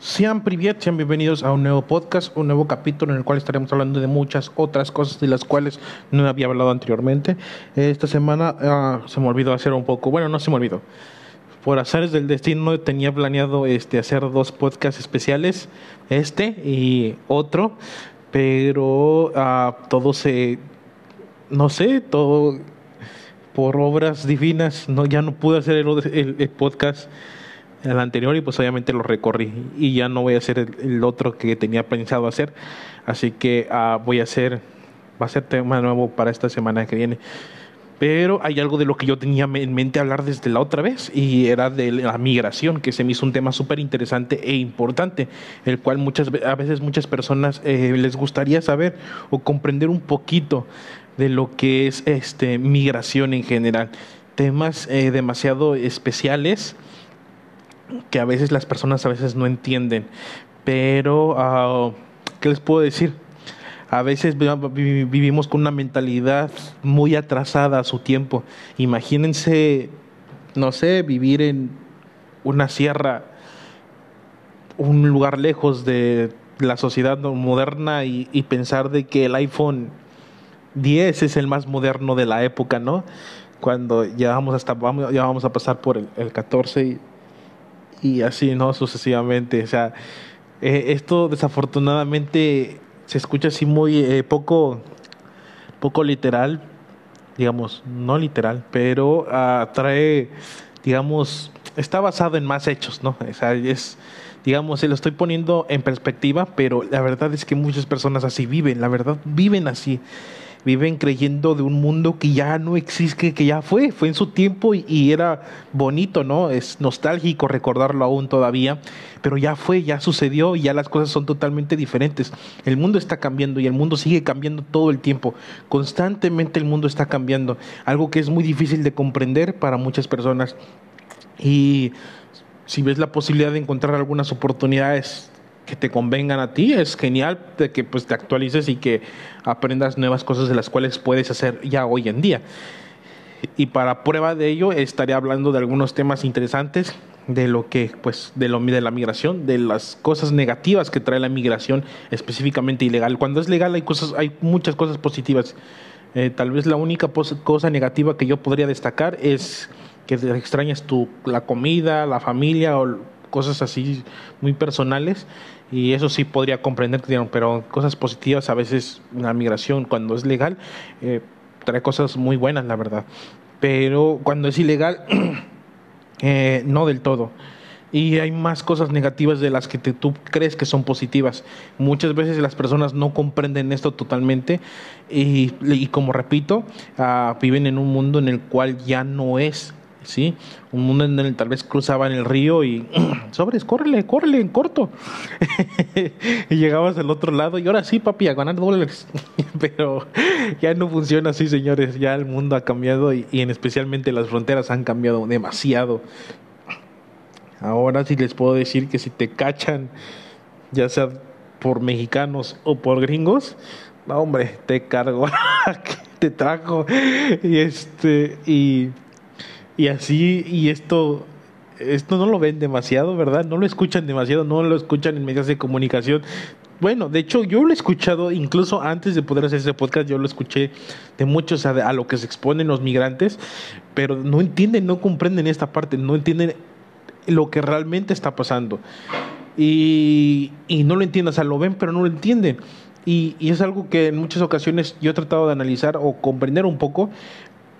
Sean privet, sean bienvenidos a un nuevo podcast, un nuevo capítulo en el cual estaremos hablando de muchas otras cosas de las cuales no había hablado anteriormente. Esta semana ah, se me olvidó hacer un poco, bueno, no se me olvidó. Por azares del destino tenía planeado este hacer dos podcasts especiales, este y otro, pero ah, todo se, no sé, todo por obras divinas, no ya no pude hacer el podcast el anterior y pues obviamente lo recorrí y ya no voy a hacer el, otro que tenía pensado hacer así que uh, voy a hacer va a ser tema nuevo para esta semana que viene pero hay algo de lo que yo tenía en mente hablar desde la otra vez y era de la migración, que se me hizo un tema súper interesante e importante, el cual muchas a veces muchas personas eh, les gustaría saber o comprender un poquito de lo que es este migración en general. Temas eh, demasiado especiales que a veces las personas a veces no entienden. Pero, uh, ¿qué les puedo decir? A veces vivimos con una mentalidad muy atrasada a su tiempo. Imagínense, no sé, vivir en una sierra, un lugar lejos de la sociedad moderna y, pensar de que el iPhone 10 es el más moderno de la época, ¿no? Cuando ya vamos hasta ya vamos a pasar por el, el 14 y y así, ¿no? Sucesivamente. O sea, eh, esto desafortunadamente se escucha así muy eh, poco, poco literal, digamos, no literal, pero uh, trae, digamos, está basado en más hechos, ¿no? O sea, es, digamos, se lo estoy poniendo en perspectiva, pero la verdad es que muchas personas así viven, la verdad, viven así viven creyendo de un mundo que ya no existe, que ya fue, fue en su tiempo y, era bonito, ¿no? Es nostálgico recordarlo aún todavía, pero ya fue, ya sucedió y ya las cosas son totalmente diferentes. El mundo está cambiando y el mundo sigue cambiando todo el tiempo. Constantemente el mundo está cambiando, algo que es muy difícil de comprender para muchas personas. Y si ves la posibilidad de encontrar algunas oportunidades que te convengan a ti, es genial de que pues te actualices y que aprendas nuevas cosas de las cuales puedes hacer ya hoy en día. Y para prueba de ello estaré hablando de algunos temas interesantes de lo que pues de lo de la migración, de las cosas negativas que trae la migración específicamente ilegal. Cuando es legal hay cosas hay muchas cosas positivas. Eh, tal vez la única cosa negativa que yo podría destacar es que extrañas tu la comida, la familia o cosas así muy personales y eso sí podría comprender, pero cosas positivas a veces la migración cuando es legal eh, trae cosas muy buenas, la verdad. Pero cuando es ilegal, eh, no del todo. Y hay más cosas negativas de las que tú crees que son positivas. Muchas veces las personas no comprenden esto totalmente y, y como repito, ah, viven en un mundo en el cual ya no es ¿sí? Un mundo en el tal vez cruzaban el río y sobres, córrele, córrele en corto. y llegabas al otro lado y ahora sí, papi, a ganar dólares. Pero ya no funciona así, señores. Ya el mundo ha cambiado y, en especialmente las fronteras han cambiado demasiado. Ahora sí les puedo decir que si te cachan, ya sea por mexicanos o por gringos, hombre, te cargo, te trajo y este y y así, y esto, esto no lo ven demasiado, ¿verdad? No lo escuchan demasiado, no lo escuchan en medios de comunicación. Bueno, de hecho, yo lo he escuchado, incluso antes de poder hacer ese podcast, yo lo escuché de muchos a, lo que se exponen los migrantes, pero no entienden, no comprenden esta parte, no entienden lo que realmente está pasando. Y, y no lo entienden, o sea, lo ven, pero no lo entienden. Y, y, es algo que en muchas ocasiones yo he tratado de analizar o comprender un poco,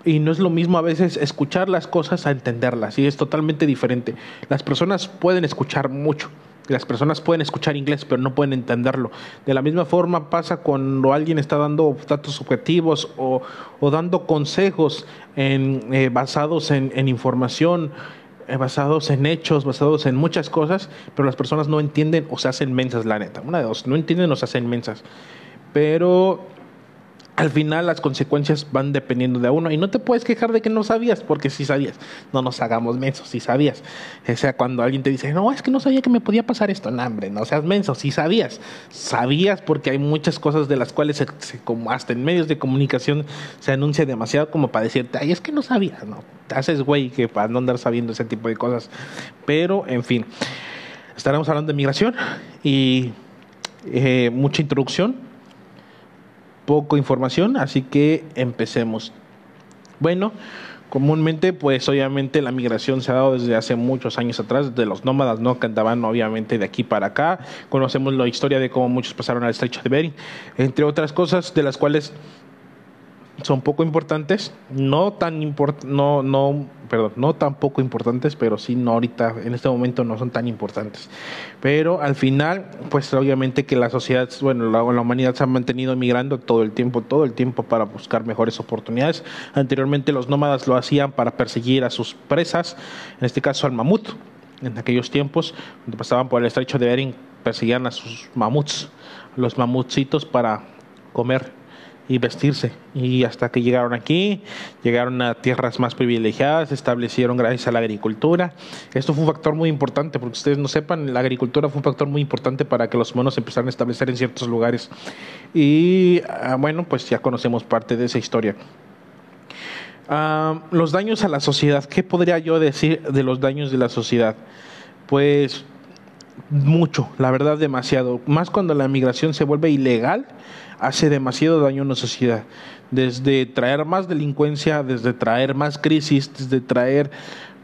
y no es lo mismo a veces escuchar las cosas a entenderlas, y es totalmente diferente. Las personas pueden escuchar mucho, las personas pueden escuchar inglés, pero no pueden entenderlo. De la misma forma pasa cuando alguien está dando datos subjetivos o, dando consejos en, eh, basados en, en información, eh, basados en hechos, basados en muchas cosas, pero las personas no entienden o se hacen mensas, la neta. Una de dos, no entienden o se hacen mensas. Pero al final las consecuencias van dependiendo de uno y no te puedes quejar de que no sabías, porque si sabías, no nos hagamos mensos, si sabías. O sea, cuando alguien te dice, no, es que no sabía que me podía pasar esto, no, hombre, no seas menso, si sabías. Sabías porque hay muchas cosas de las cuales, como hasta en medios de comunicación, se anuncia demasiado como para decirte, ay, es que no sabías, no. Te haces güey que para no andar sabiendo ese tipo de cosas. Pero, en fin. estaremos hablando de migración y eh, mucha introducción, poco información, así que empecemos. Bueno, comúnmente, pues obviamente la migración se ha dado desde hace muchos años atrás, de los nómadas, ¿no? Que andaban obviamente de aquí para acá. Conocemos la historia de cómo muchos pasaron al estrecho de Bering, entre otras cosas de las cuales son poco importantes, no tan import no, no, perdón, no tan poco importantes, pero sí no ahorita, en este momento no son tan importantes. Pero al final, pues obviamente que la sociedad, bueno, la, la humanidad se ha mantenido migrando todo el tiempo, todo el tiempo para buscar mejores oportunidades. Anteriormente los nómadas lo hacían para perseguir a sus presas, en este caso al mamut. En aquellos tiempos, cuando pasaban por el estrecho de Bering, perseguían a sus mamuts, los mamutcitos para comer y vestirse. Y hasta que llegaron aquí, llegaron a tierras más privilegiadas, se establecieron gracias a la agricultura. Esto fue un factor muy importante, porque ustedes no sepan, la agricultura fue un factor muy importante para que los monos empezaran a establecer en ciertos lugares. Y ah, bueno, pues ya conocemos parte de esa historia. Ah, los daños a la sociedad, ¿qué podría yo decir de los daños de la sociedad? Pues mucho, la verdad demasiado. Más cuando la migración se vuelve ilegal hace demasiado daño a una sociedad. Desde traer más delincuencia, desde traer más crisis, desde traer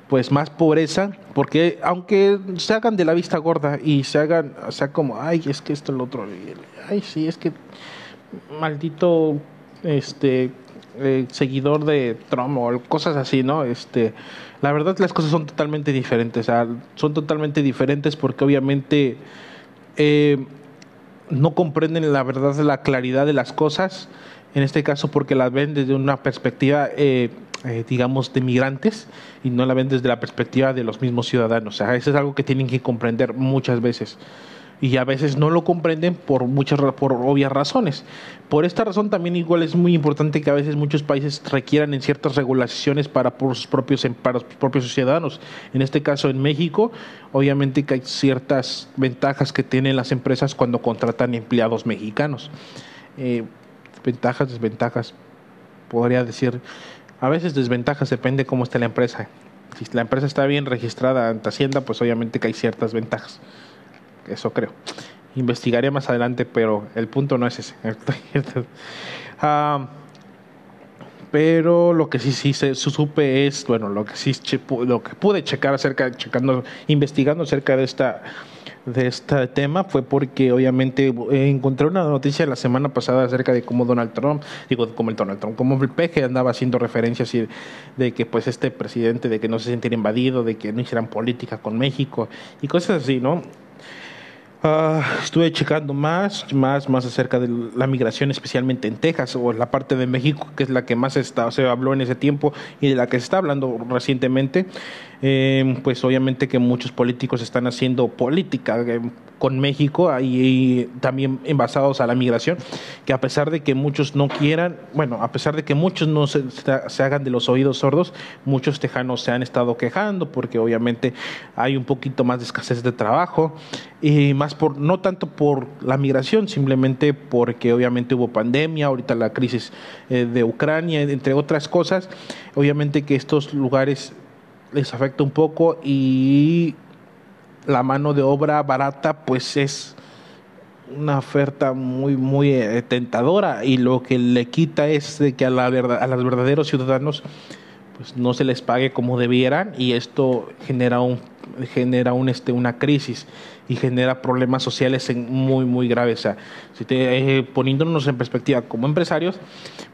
pues más pobreza, porque aunque se hagan de la vista gorda y se hagan, o sea, como, ay, es que esto, el otro, ay, sí, es que maldito, este, eh, seguidor de Trump o cosas así, ¿no? Este, la verdad las cosas son totalmente diferentes, son totalmente diferentes porque obviamente eh, no comprenden la verdad, la claridad de las cosas, en este caso porque las ven desde una perspectiva, eh, eh, digamos, de migrantes y no la ven desde la perspectiva de los mismos ciudadanos. O sea, eso es algo que tienen que comprender muchas veces y a veces no lo comprenden por muchas por obvias razones. Por esta razón también igual es muy importante que a veces muchos países requieran en ciertas regulaciones para por sus propios para sus propios ciudadanos. En este caso en México, obviamente que hay ciertas ventajas que tienen las empresas cuando contratan empleados mexicanos. Eh, ventajas, desventajas, podría decir, a veces desventajas depende cómo esté la empresa. Si la empresa está bien registrada ante Hacienda, pues obviamente que hay ciertas ventajas eso creo. Investigaré más adelante, pero el punto no es ese. Ah, pero lo que sí sí se supe es, bueno, lo que sí lo que pude checar acerca, checando, investigando acerca de esta de este tema fue porque obviamente encontré una noticia la semana pasada acerca de cómo Donald Trump, digo como el Donald Trump, como el peje andaba haciendo referencias de que pues este presidente de que no se sintiera invadido, de que no hicieran política con México y cosas así, ¿no? Uh, estuve checando más, más, más acerca de la migración, especialmente en Texas o en la parte de México, que es la que más está, se habló en ese tiempo y de la que se está hablando recientemente. Eh, pues obviamente que muchos políticos están haciendo política eh, con México y, también basados a la migración, que a pesar de que muchos no quieran, bueno, a pesar de que muchos no se, se hagan de los oídos sordos, muchos tejanos se han estado quejando porque obviamente hay un poquito más de escasez de trabajo y más por no tanto por la migración, simplemente porque obviamente hubo pandemia, ahorita la crisis eh, de Ucrania, entre otras cosas, obviamente que estos lugares les afecta un poco y la mano de obra barata pues es una oferta muy muy eh, tentadora y lo que le quita es que a, la verdad, los verdaderos ciudadanos pues no se les pague como debieran y esto genera un genera un este una crisis y genera problemas sociales muy muy graves. O si te, eh, poniéndonos en perspectiva como empresarios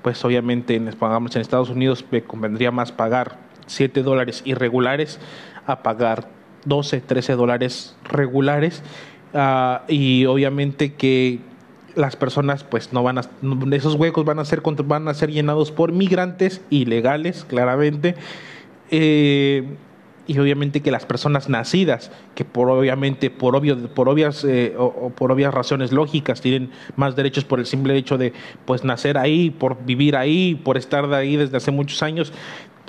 pues obviamente pagamos en Estados Unidos me convendría más pagar 7 dólares irregulares a pagar 12, 13 dólares regulares. Uh, y obviamente que las personas pues no van a esos huecos van a ser van a ser llenados por migrantes ilegales claramente. Eh, y obviamente que las personas nacidas que por obviamente por obvio por obvias eh, o, por obvias razones lógicas tienen más derechos por el simple hecho de pues nacer ahí por vivir ahí por estar de ahí desde hace muchos años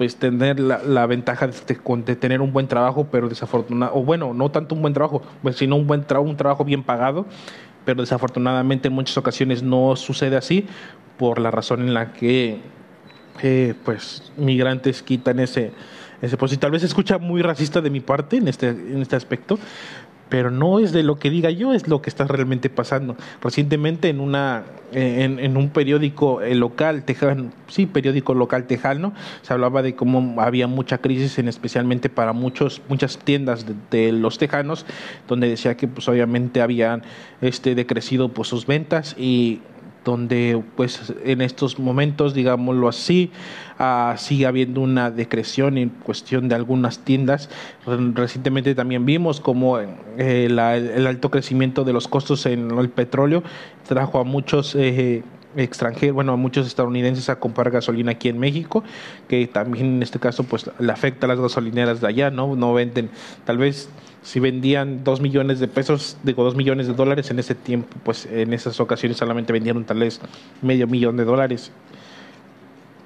pues tener la, ventaja de, tener un buen trabajo, pero desafortunadamente, o bueno, no tanto un buen trabajo, pues, sino un buen trabajo, un trabajo bien pagado, pero desafortunadamente en muchas ocasiones no sucede así por la razón en la que eh, pues migrantes quitan ese ese pues y tal vez se escucha muy racista de mi parte en este en este aspecto pero no es de lo que diga yo, es lo que está realmente pasando. Recientemente en una en, un periódico eh, local tejano, sí, periódico local tejano, se hablaba de cómo había mucha crisis, en especialmente para muchos muchas tiendas de, los tejanos, donde decía que pues obviamente habían este decrecido pues sus ventas y donde pues en estos momentos, digámoslo así, uh, sigue habiendo una decreción en cuestión de algunas tiendas. Recientemente también vimos como eh, el alto crecimiento de los costos en el petróleo trajo a muchos eh, extranjeros, bueno, a muchos estadounidenses a comprar gasolina aquí en México, que también en este caso pues le afecta a las gasolineras de allá, ¿no? No venden, tal vez si vendían dos millones de pesos, digo dos millones de dólares en ese tiempo, pues en esas ocasiones solamente vendieron tal vez medio millón de dólares.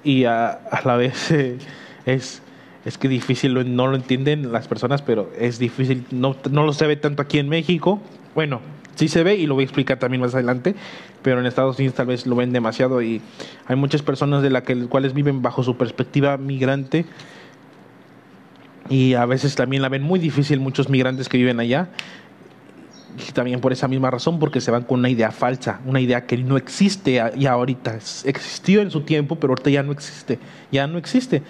Y a, a la vez eh, es, es que difícil, no lo entienden las personas, pero es difícil, no, no lo se ve tanto aquí en México. Bueno, sí se ve y lo voy a explicar también más adelante, pero en Estados Unidos tal vez lo ven demasiado y hay muchas personas de las cuales viven bajo su perspectiva migrante y a veces también la ven muy difícil muchos migrantes que viven allá. Y también por esa misma razón, porque se van con una idea falsa, una idea que no existe ya ahorita. Existió en su tiempo, pero ahorita ya no existe. Ya no existe.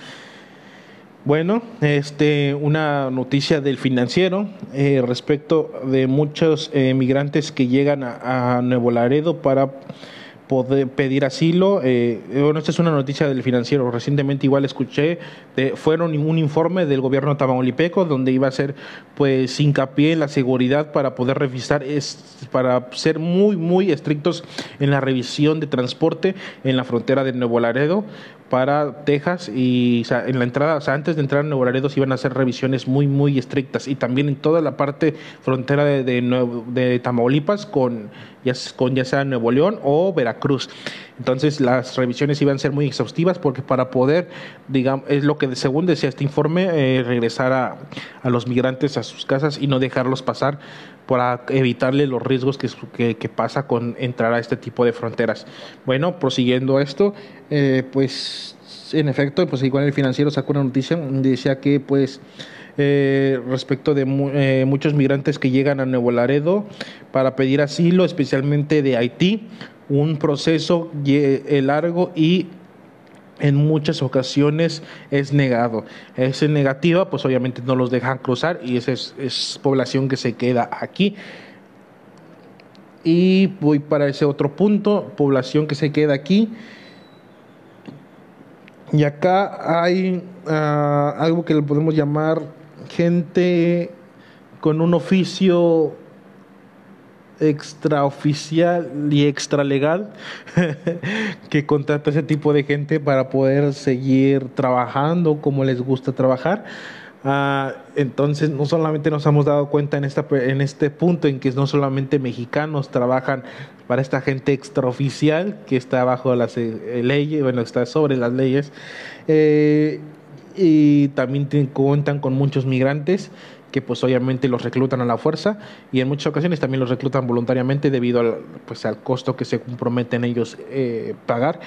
Bueno, este, una noticia del financiero eh, respecto de muchos eh, migrantes que llegan a, a Nuevo Laredo para poder pedir asilo. Eh, bueno, esta es una noticia del financiero. Recientemente igual escuché, de, fueron un informe del gobierno tamaulipeco donde iba a ser pues hincapié en la seguridad para poder revisar, es, para ser muy, muy estrictos en la revisión de transporte en la frontera de Nuevo Laredo para Texas y en la entrada, o sea, antes de entrar a Nuevo Laredo se iban a hacer revisiones muy, muy estrictas y también en toda la parte frontera de, de, Tamaulipas con ya, con ya sea Nuevo León o Veracruz. Entonces las revisiones iban a ser muy exhaustivas porque para poder, digamos, es lo que según decía este informe, eh, regresar a, a los migrantes a sus casas y no dejarlos pasar para evitarle los riesgos que, que, pasa con entrar a este tipo de fronteras. Bueno, prosiguiendo esto, eh, pues en efecto, pues igual el financiero sacó una noticia decía que pues eh, respecto de eh, muchos migrantes que llegan a Nuevo Laredo para pedir asilo, especialmente de Haití, un proceso largo y en muchas ocasiones es negado. Es negativa, pues obviamente no los dejan cruzar y esa es, población que se queda aquí. Y voy para ese otro punto, población que se queda aquí. Y acá hay ah, algo que le podemos llamar gente con un oficio extraoficial y extralegal que contrata ese tipo de gente para poder seguir trabajando como les gusta trabajar. Ah, entonces, no solamente nos hemos dado cuenta en, esta, en este punto en que no solamente mexicanos trabajan para esta gente extraoficial que está bajo las eh, leyes, bueno, está sobre las leyes, eh, y también cuentan con muchos migrantes que pues obviamente los reclutan a la fuerza y en muchas ocasiones también los reclutan voluntariamente debido al, pues, al costo que se comprometen ellos eh, pagar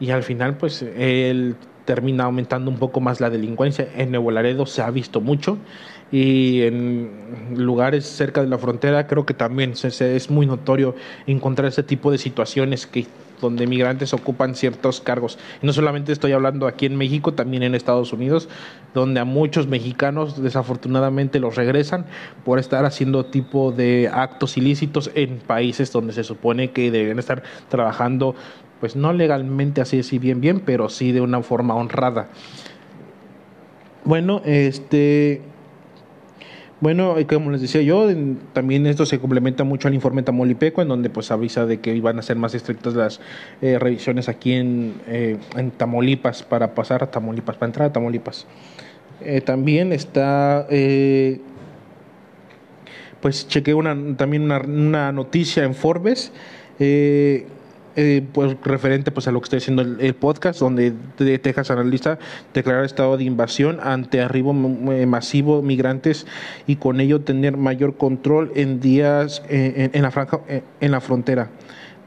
y al final pues él termina aumentando un poco más la delincuencia. En Nuevo Laredo se ha visto mucho y en lugares cerca de la frontera creo que también es muy notorio encontrar ese tipo de situaciones que donde migrantes ocupan ciertos cargos. Y no solamente estoy hablando aquí en México, también en Estados Unidos, donde a muchos mexicanos desafortunadamente los regresan por estar haciendo tipo de actos ilícitos en países donde se supone que deben estar trabajando, pues no legalmente así, así bien, bien, pero sí de una forma honrada. Bueno, este bueno, como les decía yo, también esto se complementa mucho al informe Tamaulipeco, en donde pues avisa de que iban a ser más estrictas las eh, revisiones aquí en, eh, en, Tamaulipas para pasar a Tamaulipas, para entrar a Tamaulipas. Eh, también está, pues chequé una, también una, una noticia en Forbes eh, pues referente pues a lo que está diciendo el, podcast donde de Texas analista declarar estado de invasión ante arribo eh, masivo migrantes y con ello tener mayor control en días eh, en, la franja en la frontera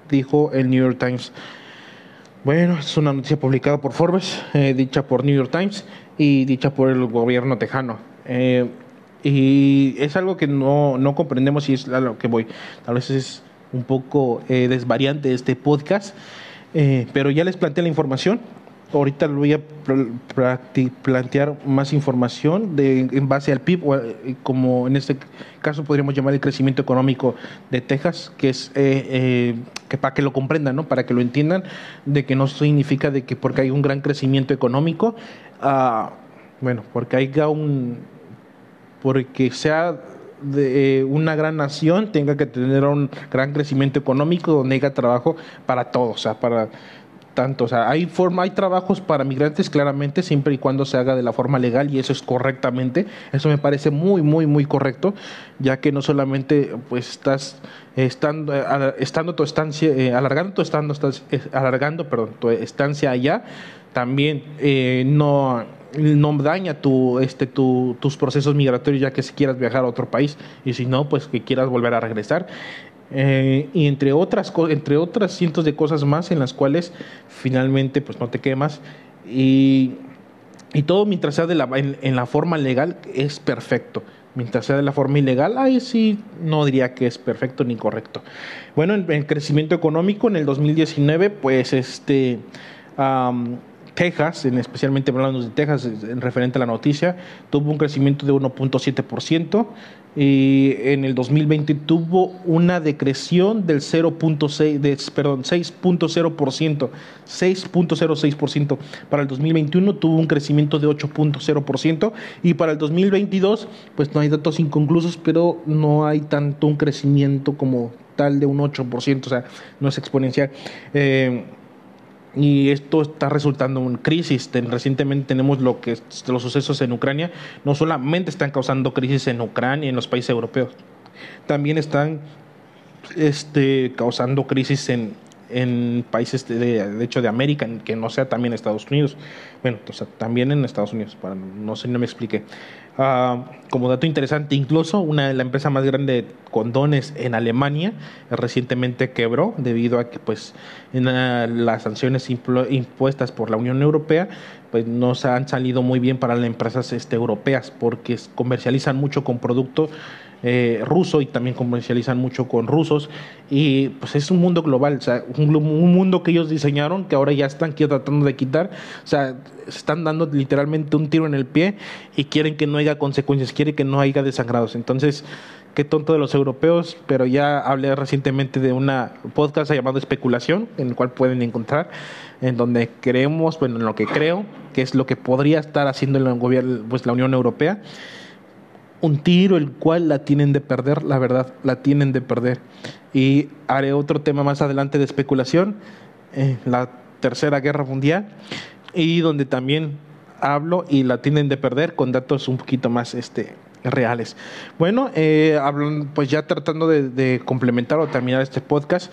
dijo el New York Times bueno es una noticia publicada por Forbes dicha por New York Times y dicha por el gobierno tejano Y es algo que no, no comprendemos y es a lo que voy. A veces es un poco eh, desvariante este podcast, eh, pero ya les planteé la información ahorita le voy a plantear más información de, en base al PIB, eh, como en este caso podríamos llamar el crecimiento económico de Texas, que es que para que lo comprendan, ¿no? para que lo entiendan, de que no significa de que porque hay un gran crecimiento económico, ah, bueno, porque haya un, porque sea de una gran nación tenga que tener un gran crecimiento económico donde haya trabajo para todos, o sea, para tanto, o sea, hay forma, hay trabajos para migrantes claramente siempre y cuando se haga de la forma legal y eso es correctamente. Eso me parece muy muy muy correcto, ya que no solamente pues estás estando estando tu estancia eh, alargando tu estando estás alargando, perdón, tu estancia allá, también eh, no no daña tu, este, tu, tus procesos migratorios ya que si quieras viajar a otro país y si no, pues que quieras volver a regresar. Eh, y entre otras, entre otras cientos de cosas más en las cuales finalmente pues no te quemas y, y todo mientras sea de la, en, la forma legal es perfecto. Mientras sea de la forma ilegal, ahí sí no diría que es perfecto ni correcto. Bueno, en el crecimiento económico en el 2019, pues este Texas, en especialmente hablando de Texas, en referente a la noticia, tuvo un crecimiento de 1.7% y en el 2020 tuvo una decreción del 0.6 de, perdón 6.0%, 6.06%. Para el 2021 tuvo un crecimiento de 8.0% y para el 2022 pues no hay datos inconclusos, pero no hay tanto un crecimiento como tal de un 8%, o sea, no es exponencial. Eh, y esto está resultando en crisis. Recientemente tenemos lo que los sucesos en Ucrania no solamente están causando crisis en Ucrania y en los países europeos, también están este, causando crisis en, en países de, de, hecho de América, que no sea también Estados Unidos. Bueno, también en Estados Unidos, para no sé, no me expliqué. Ah, como dato interesante, incluso una de la empresa más grande de condones en Alemania recientemente quebró debido a que pues en las sanciones impuestas por la Unión Europea pues no se han salido muy bien para las empresas este, europeas porque comercializan mucho con productos eh, ruso y también comercializan mucho con rusos. Y pues es un mundo global, o sea, un, mundo que ellos diseñaron que ahora ya están tratando de quitar, o sea, se están dando literalmente un tiro en el pie y quieren que no haya consecuencias, quieren que no haya desangrados. Entonces, qué tonto de los europeos, pero ya hablé recientemente de una podcast llamado Especulación, en el cual pueden encontrar, en donde creemos, bueno, en lo que creo, que es lo que podría estar haciendo el gobierno, pues la Unión Europea un tiro el cual la tienen de perder, la verdad, la tienen de perder. Y haré otro tema más adelante de especulación, eh, la Tercera Guerra Mundial, y donde también hablo y la tienen de perder con datos un poquito más este, reales. Bueno, eh, pues ya tratando de complementar o terminar este podcast,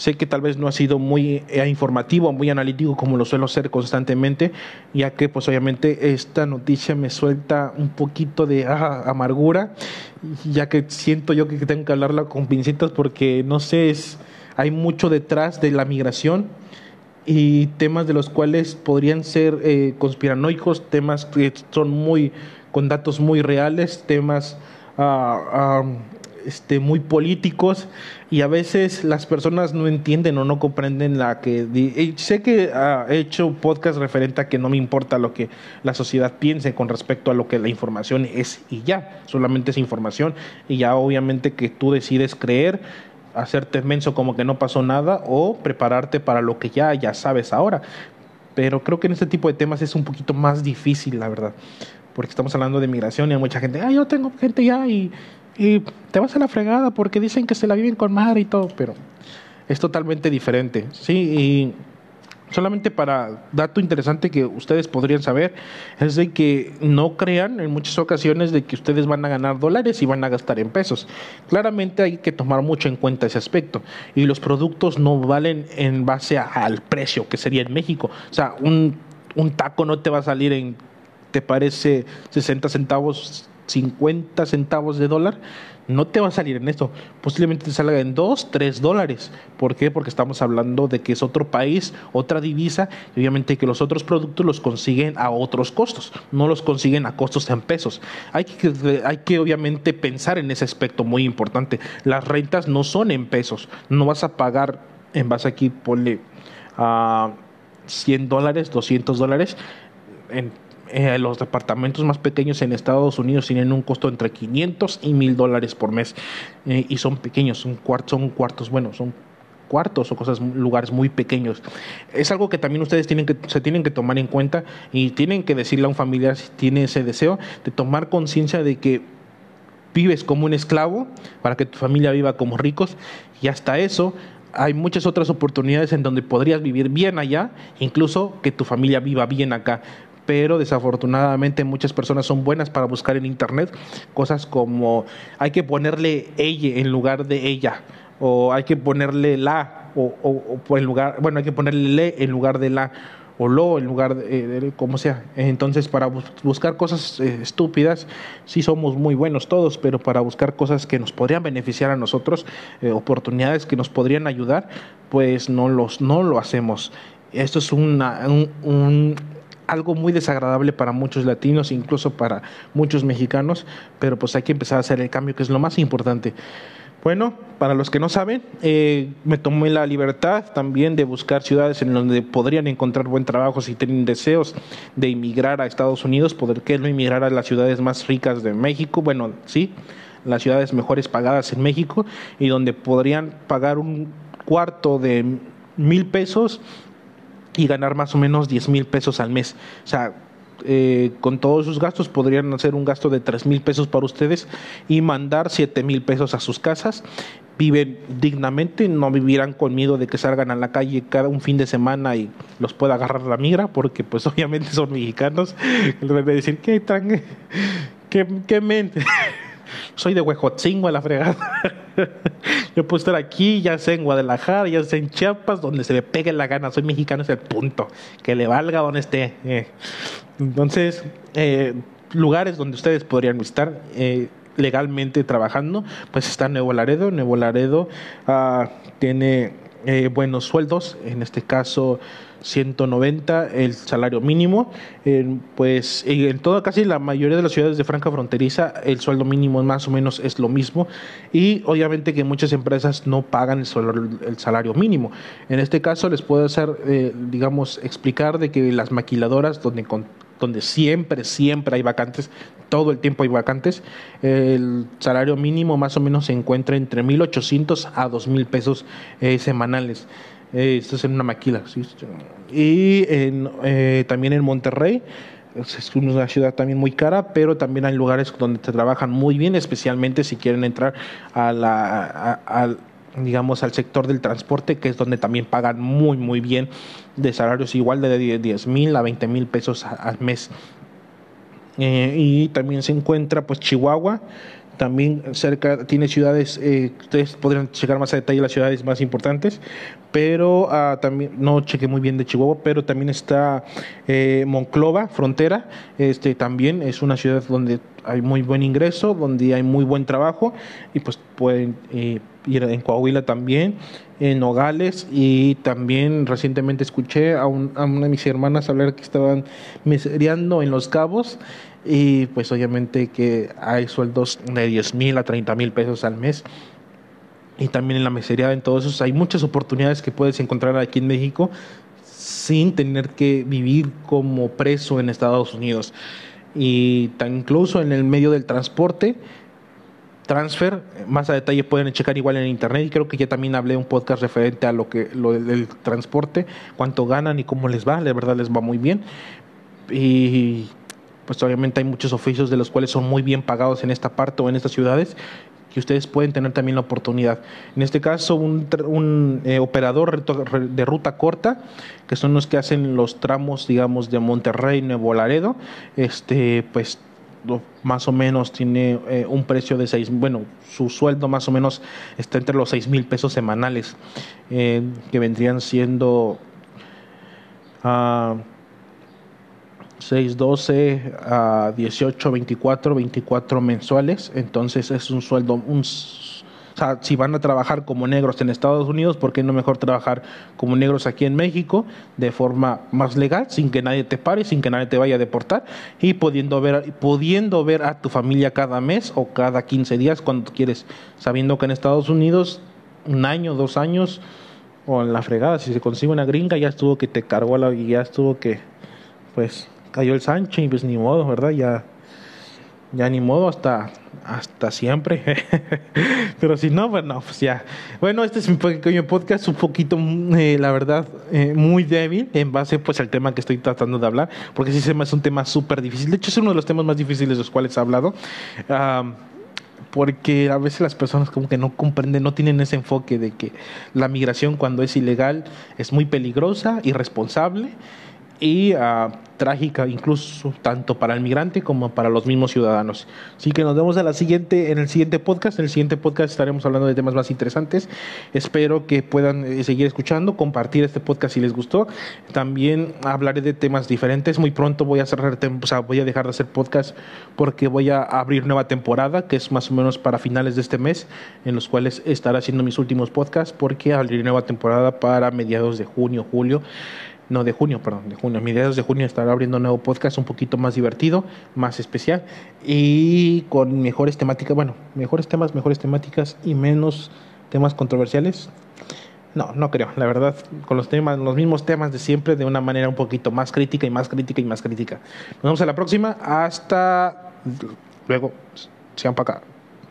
Sé que tal vez no ha sido muy eh, informativo, muy analítico como lo suelo ser constantemente, ya que pues obviamente esta noticia me suelta un poquito de ah, amargura, ya que siento yo que tengo que hablarla con pincitas porque no sé, es, hay mucho detrás de la migración y temas de los cuales podrían ser eh, conspiranoicos, temas que son muy con datos muy reales, temas ah, este, muy políticos y a veces las personas no entienden o no comprenden la que... sé que ha hecho podcast referente a que no me importa lo que la sociedad piense con respecto a lo que la información es y ya, solamente es información y ya obviamente que tú decides creer hacerte menso como que no pasó nada o prepararte para lo que ya ya sabes ahora. Pero creo que en este tipo de temas es un poquito más difícil, la verdad, porque estamos hablando de migración y hay mucha gente, ah, yo tengo gente ya y y te vas a la fregada porque dicen que se la viven con madre y todo, pero es totalmente diferente. Sí, y solamente para dato interesante que ustedes podrían saber es de que no crean en muchas ocasiones de que ustedes van a ganar dólares y van a gastar en pesos. Claramente hay que tomar mucho en cuenta ese aspecto y los productos no valen en base al precio que sería en México. O sea, un, un taco no te va a salir en, te parece 60 centavos 50 centavos de dólar, no te va a salir en esto. Posiblemente te salga en 2, 3 dólares. ¿Por qué? Porque estamos hablando de que es otro país, otra divisa, y obviamente que los otros productos los consiguen a otros costos, no los consiguen a costos en pesos. Hay que, hay que obviamente pensar en ese aspecto muy importante. Las rentas no son en pesos, no vas a pagar en base aquí, ponle a 100 dólares, 200 dólares en eh, los departamentos más pequeños en Estados Unidos tienen un costo entre 500 y 1000 dólares por mes eh, y son pequeños, son cuartos, son cuartos, bueno, son cuartos o cosas, lugares muy pequeños. Es algo que también ustedes tienen que, se tienen que tomar en cuenta y tienen que decirle a un familiar si tiene ese deseo de tomar conciencia de que vives como un esclavo para que tu familia viva como ricos y hasta eso hay muchas otras oportunidades en donde podrías vivir bien allá, incluso que tu familia viva bien acá pero desafortunadamente muchas personas son buenas para buscar en internet cosas como hay que ponerle ella en lugar de ella o hay que ponerle la o, o, en lugar bueno hay que ponerle le en lugar de la o lo en lugar de, como sea. Entonces, para buscar cosas eh, estúpidas, sí somos muy buenos todos, pero para buscar cosas que nos podrían beneficiar a nosotros, eh, oportunidades que nos podrían ayudar, pues no, los, no lo hacemos. Esto es una, un algo muy desagradable para muchos latinos, incluso para muchos mexicanos, pero pues hay que empezar a hacer el cambio, que es lo más importante. Bueno, para los que no saben, eh, me tomé la libertad también de buscar ciudades en donde podrían encontrar buen trabajo si tienen deseos de emigrar a Estados Unidos, poder que no emigrar a las ciudades más ricas de México, bueno, sí, las ciudades mejores pagadas en México y donde podrían pagar un cuarto de mil pesos y ganar más o menos 10 mil pesos al mes. O sea, eh, con todos sus gastos podrían hacer un gasto de 3 mil pesos para ustedes y mandar 7 mil pesos a sus casas. Viven dignamente, no vivirán con miedo de que salgan a la calle cada un fin de semana y los pueda agarrar la migra, porque pues obviamente son mexicanos. Les voy a decir, ¿qué tan... qué, qué mente? soy de Huejotzingo a la fregada. Yo puedo estar aquí, ya sea en Guadalajara, ya sea en Chiapas, donde se me pegue la gana. Soy mexicano, es el punto. Que le valga donde esté. Eh. Entonces, eh, lugares donde ustedes podrían estar eh, legalmente trabajando, pues está Nuevo Laredo. Nuevo Laredo ah, tiene buenos sueldos, en este caso 190 el salario mínimo, pues en toda casi la mayoría de las ciudades de franca fronteriza el sueldo mínimo más o menos es lo mismo y obviamente que muchas empresas no pagan el, salario mínimo. En este caso les puedo hacer, eh, digamos, explicar de que las maquiladoras donde donde siempre, siempre hay vacantes, todo el tiempo hay vacantes, el salario mínimo más o menos se encuentra entre 1.800 a 2.000 pesos eh, semanales. Eh, esto es en una maquila. ¿sí? Y en, eh, también en Monterrey. Es una ciudad también muy cara, pero también hay lugares donde te trabajan muy bien, especialmente si quieren entrar a la, digamos, al sector del transporte, que es donde también pagan muy, muy bien, de salarios igual de 10 mil a 20 mil pesos al mes. Eh, y también se encuentra, pues, Chihuahua, también cerca tiene ciudades, eh, ustedes podrían checar más a detalle las ciudades más importantes, pero ah, también, no cheque muy bien de Chihuahua, pero también está eh, Monclova, frontera, este también es una ciudad donde hay muy buen ingreso, donde hay muy buen trabajo y pues pueden eh, ir en Coahuila también, en Nogales y también recientemente escuché a, una de mis hermanas hablar que estaban miseriando en Los Cabos y pues obviamente que hay sueldos de 10 mil a 30 mil pesos al mes. Y también en la mesería, en todo eso hay muchas oportunidades que puedes encontrar aquí en México sin tener que vivir como preso en Estados Unidos. Y tan incluso en el medio del transporte transfer más a detalle pueden checar igual en internet. Y creo que ya también hablé un podcast referente a lo que lo del transporte cuánto ganan y cómo les va. La verdad les va muy bien. Y pues obviamente hay muchos oficios de los cuales son muy bien pagados en esta parte o en estas ciudades que ustedes pueden tener también la oportunidad. En este caso, un, eh, operador de ruta corta, que son los que hacen los tramos, digamos, de Monterrey, Nuevo Laredo, este, pues más o menos tiene eh, un precio de seis, bueno, su sueldo más o menos está entre los seis mil pesos semanales, eh, que vendrían siendo... Uh, 6, 12 a 18, 24, 24 mensuales. Entonces es un sueldo, un, o sea, si van a trabajar como negros en Estados Unidos, ¿por qué no mejor trabajar como negros aquí en México de forma más legal, sin que nadie te pare, sin que nadie te vaya a deportar y pudiendo ver, pudiendo ver a tu familia cada mes o cada 15 días cuando quieres, sabiendo que en Estados Unidos un año, dos años o en la fregada, si se consigue una gringa ya estuvo que te cargó la ya estuvo que pues cayó el Sancho y pues ni modo, ¿verdad? Ya ya ni modo hasta hasta siempre. Pero si no, bueno, pues ya. Bueno, este es mi pequeño podcast, un poquito, eh, la verdad, eh, muy débil en base pues al tema que estoy tratando de hablar, porque sí se me hace un tema súper difícil. De hecho, es uno de los temas más difíciles de los cuales he hablado. porque a veces las personas como que no comprenden, no tienen ese enfoque de que la migración cuando es ilegal es muy peligrosa, irresponsable y uh, trágica incluso tanto para el migrante como para los mismos ciudadanos. Así que nos vemos en, la siguiente, en el siguiente podcast. En el siguiente podcast estaremos hablando de temas más interesantes. Espero que puedan eh, seguir escuchando, compartir este podcast si les gustó. También hablaré de temas diferentes. Muy pronto voy a cerrar, o sea, voy a dejar de hacer podcast porque voy a abrir nueva temporada, que es más o menos para finales de este mes, en los cuales estaré haciendo mis últimos podcasts porque abriré nueva temporada para mediados de junio, julio no de junio, perdón, de junio, mediados de junio estará abriendo un nuevo podcast un poquito más divertido, más especial y con mejores temáticas, bueno, mejores temas, mejores temáticas y menos temas controversiales. No, no creo, la verdad, con los temas, los mismos temas de siempre, de una manera un poquito más crítica y más crítica y más crítica. Nos vemos a la próxima, hasta luego, sean para acá.